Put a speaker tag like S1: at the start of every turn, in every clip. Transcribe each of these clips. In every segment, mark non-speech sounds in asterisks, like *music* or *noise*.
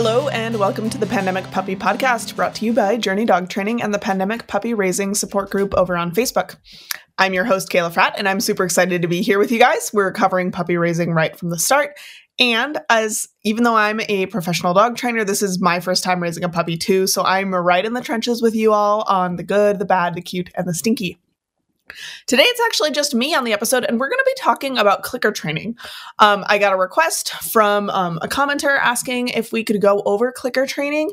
S1: Hello, and welcome to the Pandemic Puppy Podcast, brought to you by Journey Dog Training and the Pandemic Puppy Raising Support Group over on Facebook. I'm your host, Kayla Fratt, and I'm super excited to be here with you guys. We're covering puppy raising right from the start. And as even though I'm a professional dog trainer, this is my first time raising a puppy too. So I'm right in the trenches with you all on the good, the bad, the cute, and the stinky. Today it's actually just me on the episode, and we're going to be talking about clicker training. Um, I got a request from um, a commenter asking if we could go over clicker training.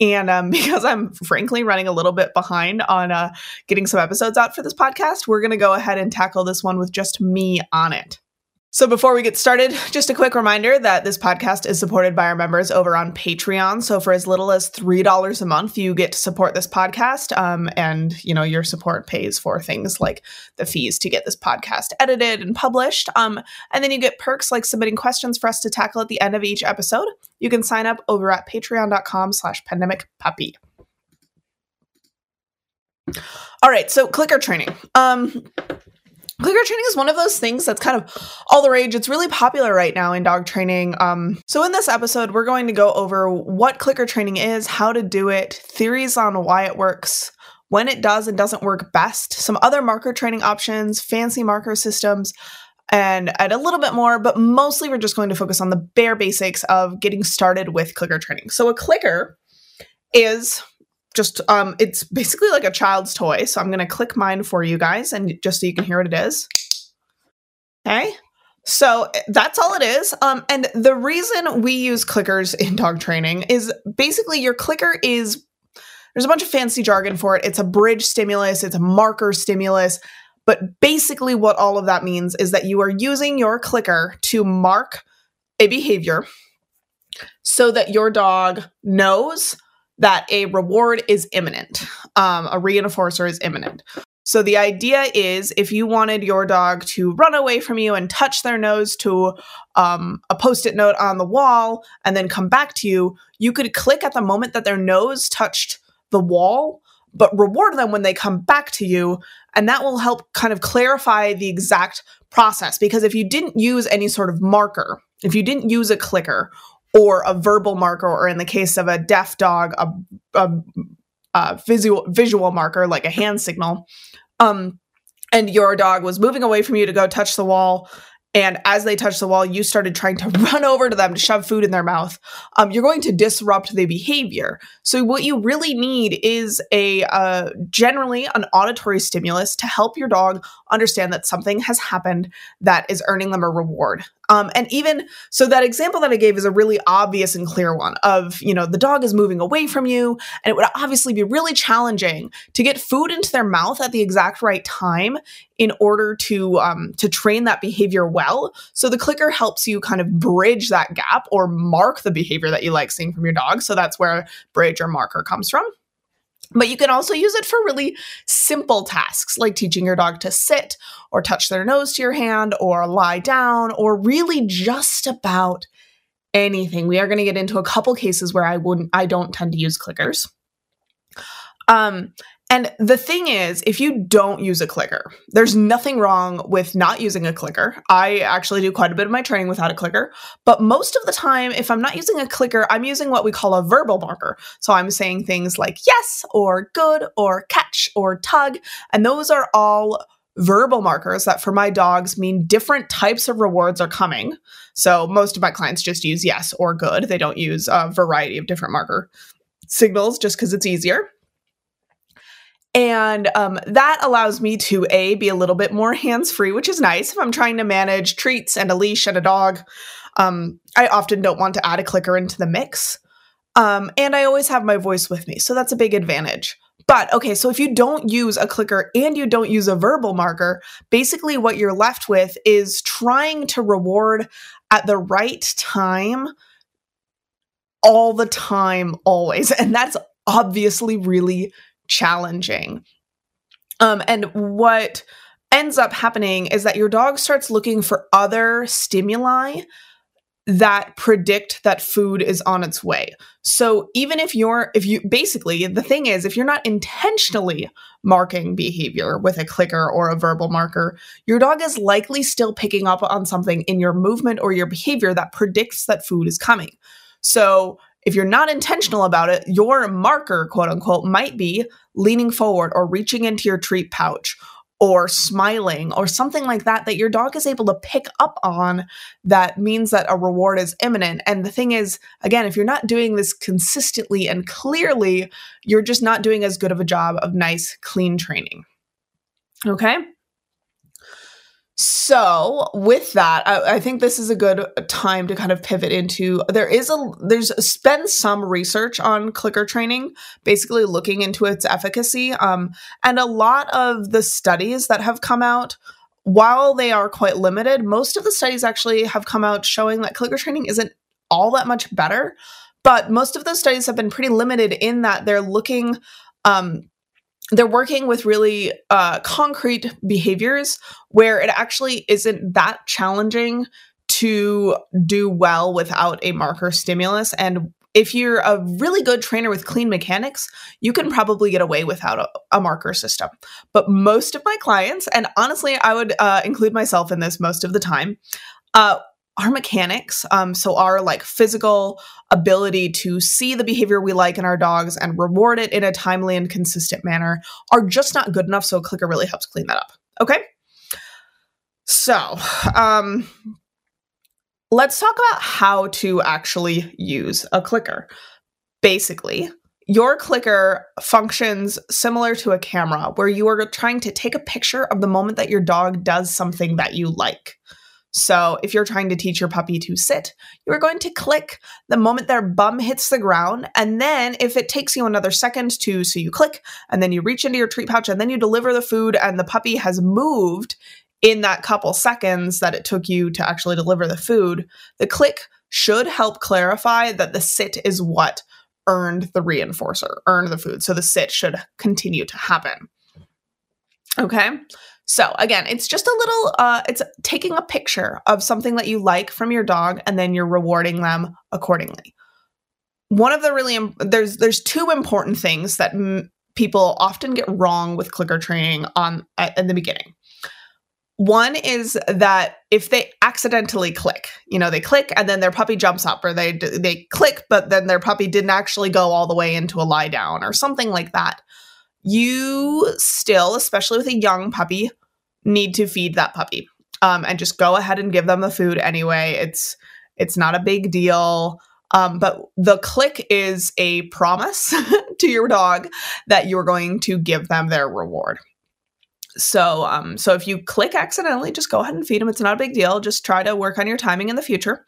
S1: And um, *laughs* because I'm frankly running a little bit behind on uh, getting some episodes out for this podcast, we're going to go ahead and tackle this one with just me on it. So, before we get started, just a quick reminder that this podcast is supported by our members over on Patreon. So, for as little as $3 a month, you get to support this podcast. Um, and, you know, your support pays for things like the fees to get this podcast edited and published. Um, and then you get perks like submitting questions for us to tackle at the end of each episode. You can sign up over at patreon.com slash pandemic puppy. All right, so clicker training. Um, Clicker training is one of those things that's kind of all the rage. It's really popular right now in dog training. Um, so, in this episode, we're going to go over what clicker training is, how to do it, theories on why it works, when it does and doesn't work best, some other marker training options, fancy marker systems, and, and a little bit more. But mostly, we're just going to focus on the bare basics of getting started with clicker training. So, a clicker is just um it's basically like a child's toy so i'm going to click mine for you guys and just so you can hear what it is. Okay? So that's all it is. Um and the reason we use clickers *laughs* in dog training is basically your clicker is there's a bunch of fancy jargon for it. It's a bridge stimulus it's a marker stimulus but basically what all of that means is that you are using your clicker to mark a behavior so that your dog knows that a reward is imminent, um, a reinforcer is imminent. So the idea is if you wanted your dog to run away from you and touch their nose to um, a post it note on the wall and then come back to you, you could click at the moment that their nose touched the wall, but reward them when they come back to you. And that will help kind of clarify the exact process. Because if you didn't use any sort of marker, if you didn't use a clicker or a verbal marker, or in the case of a deaf dog, a, a, a visual visual marker like a hand signal. Um, and your dog was moving away from you to go touch the wall and as they touched the wall, you started trying to *laughs* run over to them to shove food in their mouth. Um, you're going to disrupt the behavior. So what you really need is a uh, generally an auditory stimulus to help your dog understand that something has happened that is earning them a reward. Um, and even so, that example that I gave is a really obvious and clear one of, you know, the dog is moving away from you, and it would obviously be really challenging to get food into their mouth at the exact right time in order to um, to train that behavior well. So the clicker helps you kind of bridge that gap or mark the behavior that you like seeing from your dog. So that's where bridge or marker comes from. But you can also use it for really simple tasks like teaching your dog to sit or touch their nose to your hand or lie down or really just about anything. We are going to get into a couple cases where I wouldn't I don't tend to use clickers. Um and the thing is, if you don't use a clicker, there's nothing wrong with not using a clicker. I actually do quite a bit of my training without a clicker, but most of the time, if I'm not using a clicker, I'm using what we call a verbal marker. So I'm saying things like yes, or good, or catch, or tug. And those are all verbal markers that for my dogs mean different types of rewards are coming. So most of my clients just use yes or good. They don't use a variety of different marker signals just because it's easier. And um, that allows me to A, be a little bit more hands free, which is nice if I'm trying to manage treats and a leash and a dog. Um, I often don't want to add a clicker into the mix. Um, and I always have my voice with me. So that's a big advantage. But okay, so if you don't use a clicker and you don't use a verbal marker, basically what you're left with is trying to reward at the right time all the time, always. And that's obviously really challenging. Um, and what ends up happening is that your dog starts looking for other stimuli that predict that food is on its way. So even if you're if you basically the thing is if you're not intentionally marking behavior with a clicker or a verbal marker, your dog is likely still picking up on something in your movement or your behavior that predicts that food is coming. So if you're not intentional about it, your marker, quote unquote, might be leaning forward or reaching into your treat pouch or smiling or something like that that your dog is able to pick up on that means that a reward is imminent. And the thing is, again, if you're not doing this consistently and clearly, you're just not doing as good of a job of nice, clean training. Okay. So, with that, I, I, think this is a good time to kind of pivot into. There is a there's been some research on clicker training, basically looking into its efficacy, um, and a lot of the studies that have come out, while they are quite limited, most of the studies actually have come out showing that clicker training isn't all that much better. But most of those studies have been pretty limited in that they're looking um, they're working with really uh, concrete behaviors where it actually isn't that challenging to do well without a marker stimulus. And if you're a really good trainer with clean mechanics, you can probably get away without a, a marker system. But most of my clients, and honestly, I would uh, include myself in this most of the time, uh, our mechanics, um, so our like physical ability to see the behavior we like in our dogs and reward it in a timely and consistent manner, are just not good enough. So a clicker really helps clean that up. Okay. So, um, let's talk about how to actually use a clicker. Basically, your clicker functions similar to a camera where you are trying to take a picture of the moment that your dog does something that you like. So, if you're trying to teach your puppy to sit, you are going to click the moment their bum hits the ground. And then, if it takes you another second to, so you click and then you reach into your treat pouch and then you deliver the food, and the puppy has moved in that couple seconds that it took you to actually deliver the food, the click should help clarify that the sit is what earned the reinforcer, earned the food. So, the sit should continue to happen. Okay. So again, it's just a little uh it's taking a picture of something that you like from your dog and then you're rewarding them accordingly. One of the really there's there's two important things that m- people often get wrong with clicker training on at, in the beginning. One is that if they accidentally click, you know, they click and then their puppy jumps up, or they they click, but then their puppy didn't actually go all the way into a lie down, or something like that you still, especially with a young puppy, need to feed that puppy. Um, and just go ahead and give them the food anyway. It's it's not a big deal. Um, but the click is a promise *laughs* to your dog that you're going to give them their reward. So, um, so if you click accidentally, just go ahead and feed them. It's not a big deal. Just try to work on your timing in the future.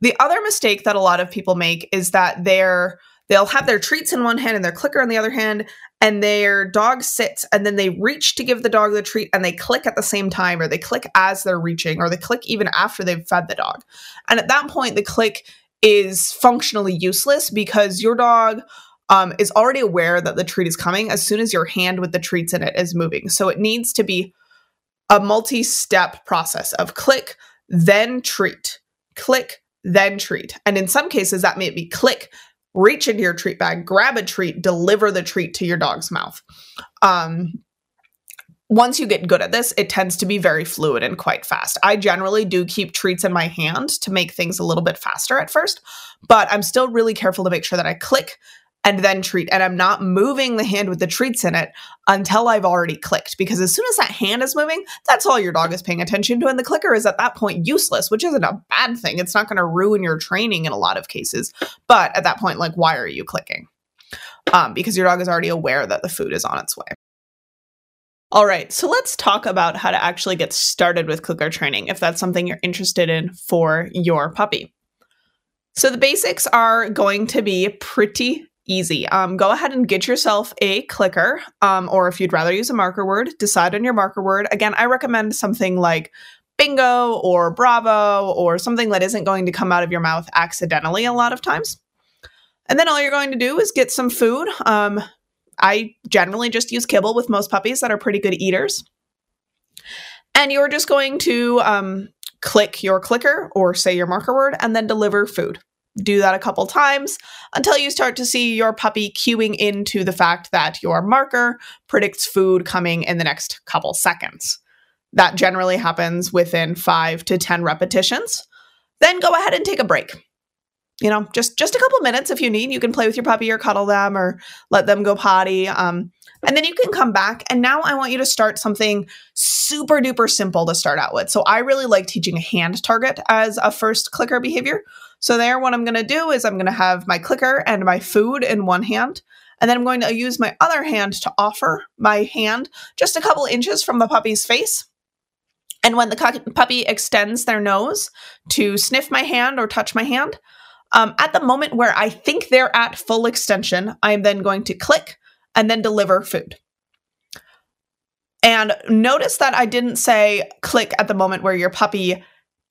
S1: The other mistake that a lot of people make is that they're they'll have their treats in one hand and their clicker in the other hand and their dog sits and then they reach to give the dog the treat and they click at the same time or they click as they're reaching or they click even after they've fed the dog. And at that point the click is functionally useless because your dog um, is already aware that the treat is coming as soon as your hand with the treats in it is moving. So it needs to be a multi-step process of click then treat click then treat. And in some cases that may be click reach into your treat bag, grab a treat, deliver the treat to your dog's mouth. Um, once you get good at this, it tends to be very fluid and quite fast. I generally do keep treats in my hand to make things a little bit faster at first, but I'm still really careful to make sure that I click and then treat. And I'm not moving the hand with the treats in it until I've already clicked. Because as soon as that hand is moving, that's all your dog is paying attention to. And the clicker is at that point useless, which isn't a bad thing. It's not going to ruin your training in a lot of cases. But at that point, like, why are you clicking? Um, because your dog is already aware that the food is on its way. All right, so let's talk about how to actually get started with clicker training if that's something you're interested in for your puppy. So, the basics are going to be pretty easy. Um, go ahead and get yourself a clicker, um, or if you'd rather use a marker word, decide on your marker word. Again, I recommend something like bingo or bravo or something that isn't going to come out of your mouth accidentally a lot of times. And then all you're going to do is get some food. Um, I generally just use kibble with most puppies that are pretty good eaters. And you're just going to um, click your clicker or say your marker word and then deliver food do that a couple times until you start to see your puppy cueing into the fact that your marker predicts food coming in the next couple seconds. That generally happens within five to 10 repetitions. Then go ahead and take a break. you know, just just a couple minutes if you need. You can play with your puppy or cuddle them or let them go potty. Um, and then you can come back. And now I want you to start something super duper simple to start out with. So I really like teaching a hand target as a first clicker behavior. So there, what I'm going to do is I'm going to have my clicker and my food in one hand. And then I'm going to use my other hand to offer my hand just a couple inches from the puppy's face. And when the puppy extends their nose to sniff my hand or touch my hand, um, at the moment where I think they're at full extension, I am then going to click and then deliver food. And notice that I didn't say click at the moment where your puppy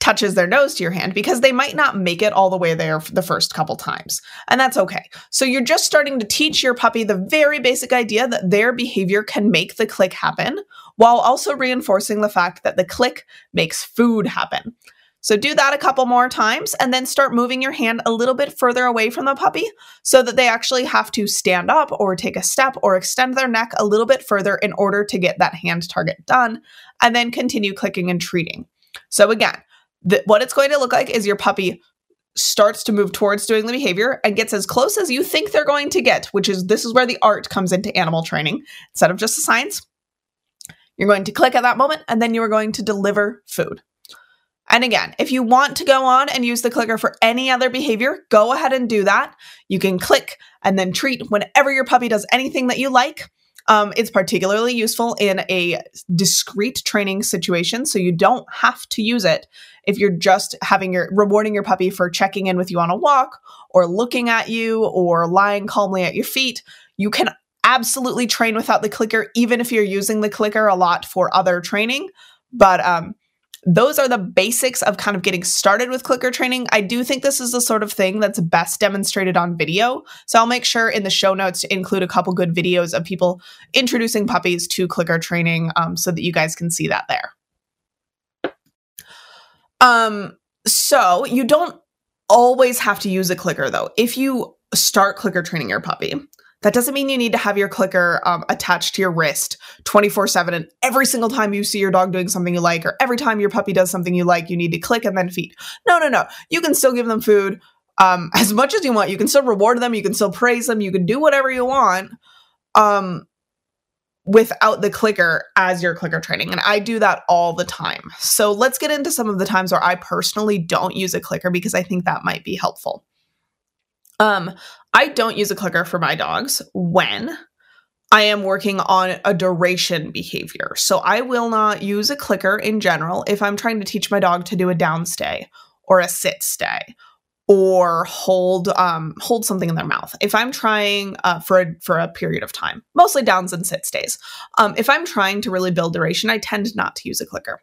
S1: touches their nose to your hand because they might not make it all the way there the first couple times. And that's okay. So you're just starting to teach your puppy the very basic idea that their behavior can make the click happen while also reinforcing the fact that the click makes food happen. So do that a couple more times and then start moving your hand a little bit further away from the puppy so that they actually have to stand up or take a step or extend their neck a little bit further in order to get that hand target done and then continue clicking and treating. So again, what it's going to look like is your puppy starts to move towards doing the behavior and gets as close as you think they're going to get, which is this is where the art comes into animal training instead of just the science. You're going to click at that moment and then you are going to deliver food. And again, if you want to go on and use the clicker for any other behavior, go ahead and do that. You can click and then treat whenever your puppy does anything that you like. Um, it's particularly useful in a discrete training situation, so you don't have to use it if you're just having your rewarding your puppy for checking in with you on a walk or looking at you or lying calmly at your feet. You can absolutely train without the clicker, even if you're using the clicker a lot for other training. But um, those are the basics of kind of getting started with clicker training. I do think this is the sort of thing that's best demonstrated on video. So I'll make sure in the show notes to include a couple good videos of people introducing puppies to clicker training um, so that you guys can see that there. Um, so you don't always have to use a clicker though. If you start clicker training your puppy, that doesn't mean you need to have your clicker um, attached to your wrist 24 7. And every single time you see your dog doing something you like, or every time your puppy does something you like, you need to click and then feed. No, no, no. You can still give them food um, *laughs* as much as you want. You can still reward them. You can still praise them. You can do whatever you want um, without the clicker as your clicker training. And I do that all the time. So let's get into some of the times where I personally don't use a clicker because I think that might be helpful. Um, I don't use a clicker for my dogs when I am working on a duration behavior. So I will not use a clicker in general if I'm trying to teach my dog to do a down stay or a sit stay or hold um, hold something in their mouth. If I'm trying uh, for a, for a period of time, mostly downs and sit stays. Um, if I'm trying to really build duration, I tend not to use a clicker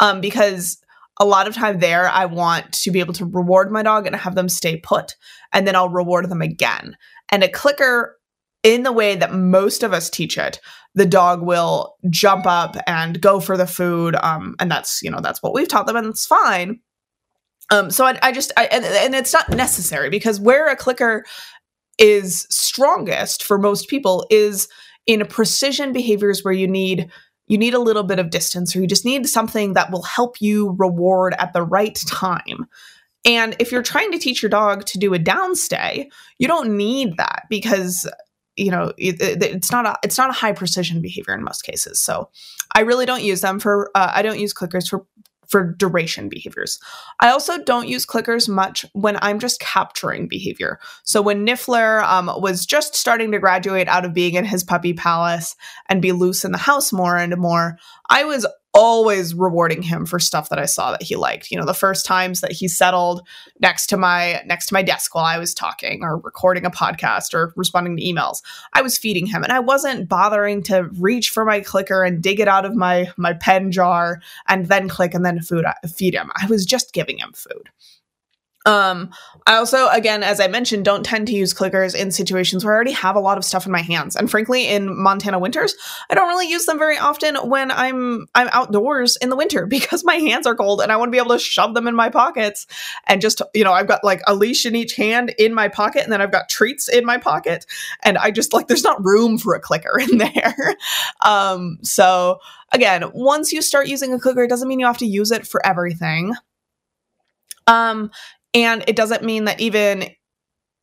S1: um, because a lot of time there, I want to be able to reward my dog and have them stay put, and then I'll reward them again. And a clicker, in the way that most of us teach it, the dog will jump up and go for the food, um, and that's you know that's what we've taught them, and it's fine. Um, so I, I just I, and, and it's not necessary because where a clicker is strongest for most people is in precision behaviors where you need you need a little bit of distance or you just need something that will help you reward at the right time. And if you're trying to teach your dog to do a downstay, you don't need that because you know it, it, it's not a it's not a high precision behavior in most cases. So I really don't use them for uh, I don't use clickers for for duration behaviors. I also don't use clickers much when I'm just capturing behavior. So when Niffler um, was just starting to graduate out of being in his puppy palace and be loose in the house more and more, I was always rewarding him for stuff that I saw that he liked. You know, the first times that he settled next to my next to my desk while I was talking or recording a podcast or responding to emails, I was feeding him and I wasn't bothering to reach for my clicker and dig it out of my my pen jar and then click and then food uh, feed him. I was just giving him food. Um, I also, again, as I mentioned, don't tend to use clickers in situations where I already have a lot of stuff in my hands. And frankly, in Montana winters, I don't really use them very often when I'm I'm outdoors in the winter *laughs* because my hands are cold and I want to be able to shove them in my pockets and just, you know, I've got like a leash in each hand in my pocket and then I've got treats in my pocket. And I just like there's not room for a clicker *laughs* in there. um, so again, once you start using a clicker, it doesn't mean you have to use it for everything. Um, and it doesn't mean that even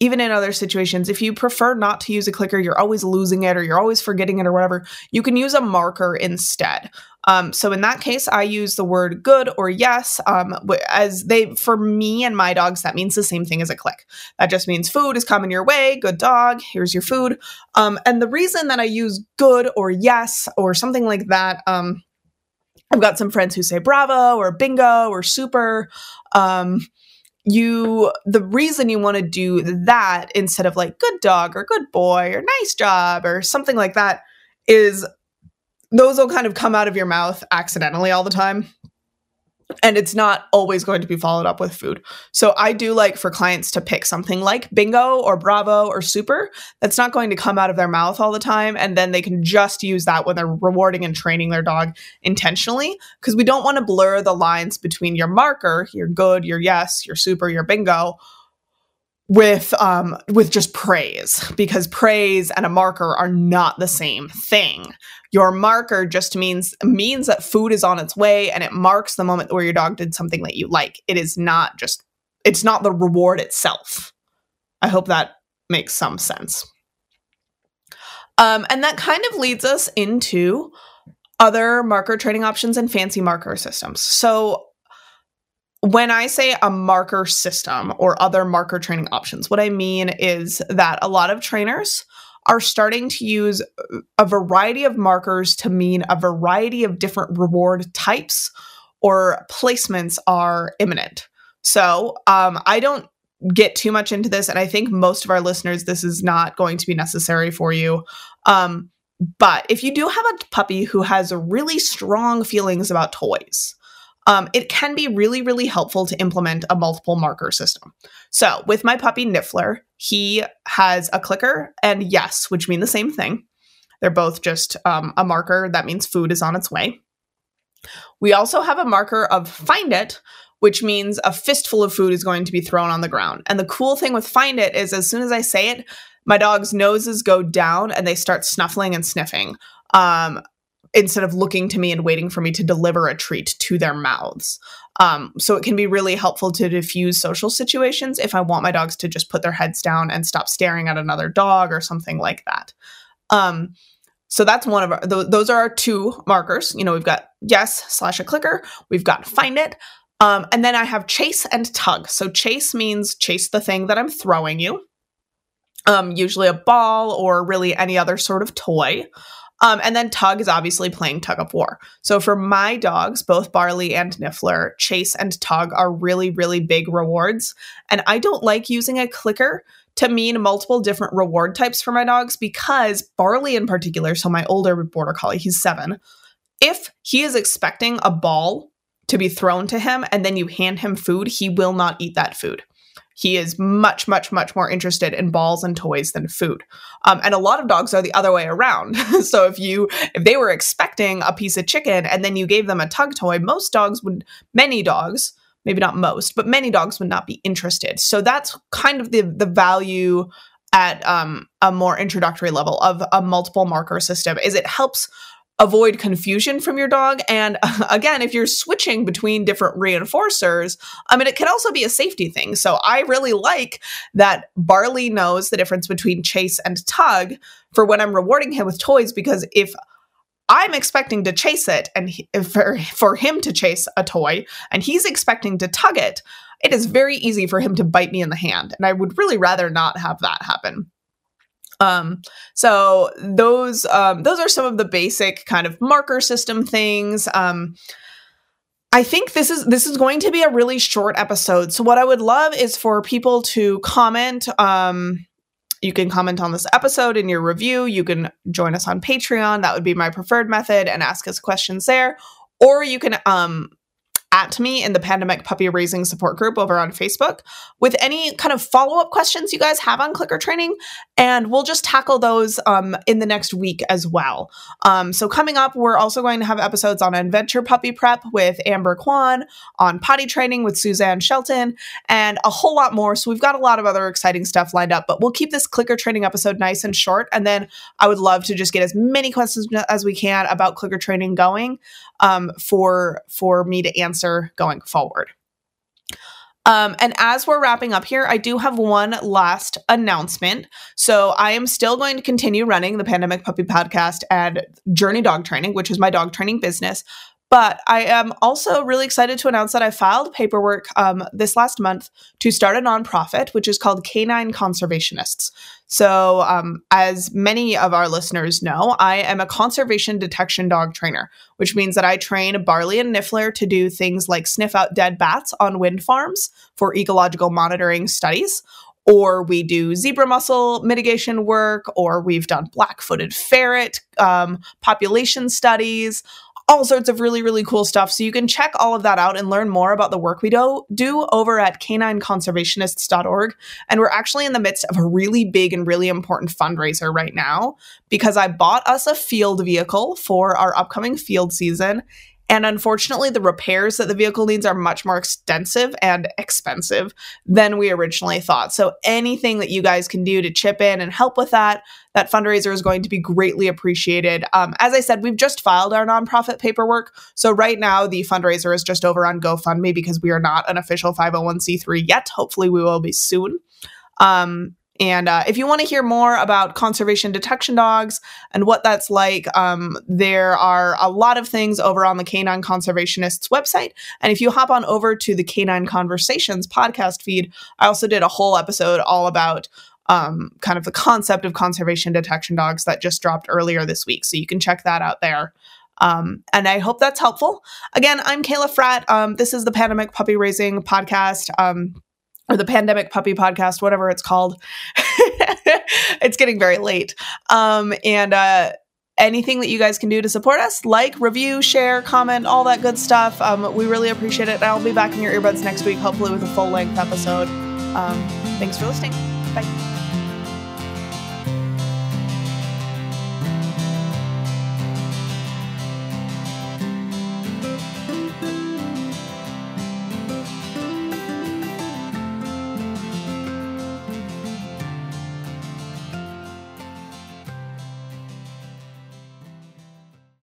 S1: even in other situations, if you prefer not to use a clicker, you're always losing it or you're always forgetting it or whatever, you can use a marker instead. Um, so in that case, I use the word good or yes. Um, as they, for me and my dogs, that means the same thing as a click. That just means food is coming your way. Good dog. Here's your food. Um, and the reason that I use good or yes or something like that, um, I've got some friends who say bravo or bingo or super. Um, you the reason you want to do that instead of like good dog or good boy or nice job or something like that is those will kind of come out of your mouth accidentally all the time and it's not always going to be followed up with food. So I do like for clients to pick something like bingo or bravo or super that's not going to come out of their mouth all the time and then they can just use that when they're rewarding and training their dog intentionally because we don't want to blur the lines between your marker, your good, your yes, your super, your bingo with um with just praise because praise and a marker are not the same thing. Your marker just means means that food is on its way and it marks the moment where your dog did something that you like. It is not just it's not the reward itself. I hope that makes some sense. Um and that kind of leads us into other marker training options and fancy marker systems. So when I say a marker system or other marker training options, what I mean is that a lot of trainers are starting to use a variety of markers to mean a variety of different reward types or placements are imminent. So um, I don't get too much into this, and I think most of our listeners, this is not going to be necessary for you. Um, but if you do have a puppy who has really strong feelings about toys, um, it can be really, really helpful to implement a multiple marker system. So, with my puppy Niffler, he has a clicker and yes, which mean the same thing. They're both just um, a marker that means food is on its way. We also have a marker of find it, which means a fistful of food is going to be thrown on the ground. And the cool thing with find it is as soon as I say it, my dog's noses go down and they start snuffling and sniffing. Um, instead of looking to me and waiting for me to deliver a treat to their mouths. Um, so it can be really helpful to diffuse social situations if I want my dogs to just put their heads down and stop staring at another dog or something like that. Um, so that's one of our, th- those are our two markers. You know, we've got yes slash a clicker, we've got find it. Um, and then I have chase and tug. So chase means chase the thing that I'm throwing you, um, usually a ball or really any other sort of toy. Um, and then Tug is obviously playing tug of war. So for my dogs, both Barley and Niffler, Chase and Tug are really, really big rewards. And I don't like using a clicker to mean multiple different reward types for my dogs because Barley in particular, so my older border collie, he's seven. If he is expecting a ball to be thrown to him and then you hand him food, he will not eat that food. He is much, much, much more interested in balls and toys than food. Um, and a lot of dogs are the other way around. *laughs* so if you if they were expecting a piece of chicken and then you gave them a tug toy, most dogs would, many dogs, maybe not most, but many dogs would not be interested. So that's kind of the the value at um, a more introductory level of a multiple marker system is it helps avoid confusion from your dog. And *laughs* again, if you're switching between different reinforcers, I mean, it can also be a safety thing. So I really like that Barley knows the difference between chase and tug for when I'm rewarding him with toys, because if I'm expecting to chase it and he, for, for him to chase a toy and he's expecting to tug it, it is very easy for him to bite me in the hand. And I would really rather not have that happen. Um, so those um, those are some of the basic kind of marker system things. Um, I think this is this is going to be a really short episode. So what I would love is for people to comment. Um, you can comment on this episode in your review. You can join us on Patreon. That would be my preferred method, and ask us questions there. Or you can um, at me in the pandemic puppy raising support group over on Facebook with any kind of follow up questions you guys have on clicker training. And we'll just tackle those um, in the next week as well. Um, so, coming up, we're also going to have episodes on adventure puppy prep with Amber Kwan, on potty training with Suzanne Shelton, and a whole lot more. So, we've got a lot of other exciting stuff lined up, but we'll keep this clicker training episode nice and short. And then I would love to just get as many questions as we can about clicker training going um, for for me to answer going forward. Um, and as we're wrapping up here, I do have one last announcement. So I am still going to continue running the Pandemic Puppy Podcast and Journey Dog Training, which is my dog training business. But I am also really excited to announce that I filed paperwork um, this last month to start a nonprofit, which is called Canine Conservationists. So, um, as many of our listeners know, I am a conservation detection dog trainer, which means that I train Barley and Niffler to do things like sniff out dead bats on wind farms for ecological monitoring studies, or we do zebra mussel mitigation work, or we've done black footed ferret um, population studies, all sorts of really, really cool stuff. So you can check all of that out and learn more about the work we do, do over at canineconservationists.org. And we're actually in the midst of a really big and really important fundraiser right now because I bought us a field vehicle for our upcoming field season. And unfortunately, the repairs that the vehicle needs are much more extensive and expensive than we originally thought. So, anything that you guys can do to chip in and help with that, that fundraiser is going to be greatly appreciated. Um, as I said, we've just filed our nonprofit paperwork. So, right now, the fundraiser is just over on GoFundMe because we are not an official 501c3 yet. Hopefully, we will be soon. Um, and uh, if you want to hear more about conservation detection dogs and what that's like, um, there are a lot of things over on the Canine Conservationists website. And if you hop on over to the Canine Conversations podcast feed, I also did a whole episode all about um, kind of the concept of conservation detection dogs that just dropped earlier this week. So you can check that out there. Um, and I hope that's helpful. Again, I'm Kayla Fratt. Um, this is the Pandemic Puppy Raising Podcast. Um, or the pandemic puppy podcast whatever it's called. *laughs* It's getting very late. Um, and uh, anything that you guys can do to support us like review share comment all that good stuff um, we really appreciate it. I'll be back in your earbuds next week hopefully with a full length episode. Um, thanks for listening. Bye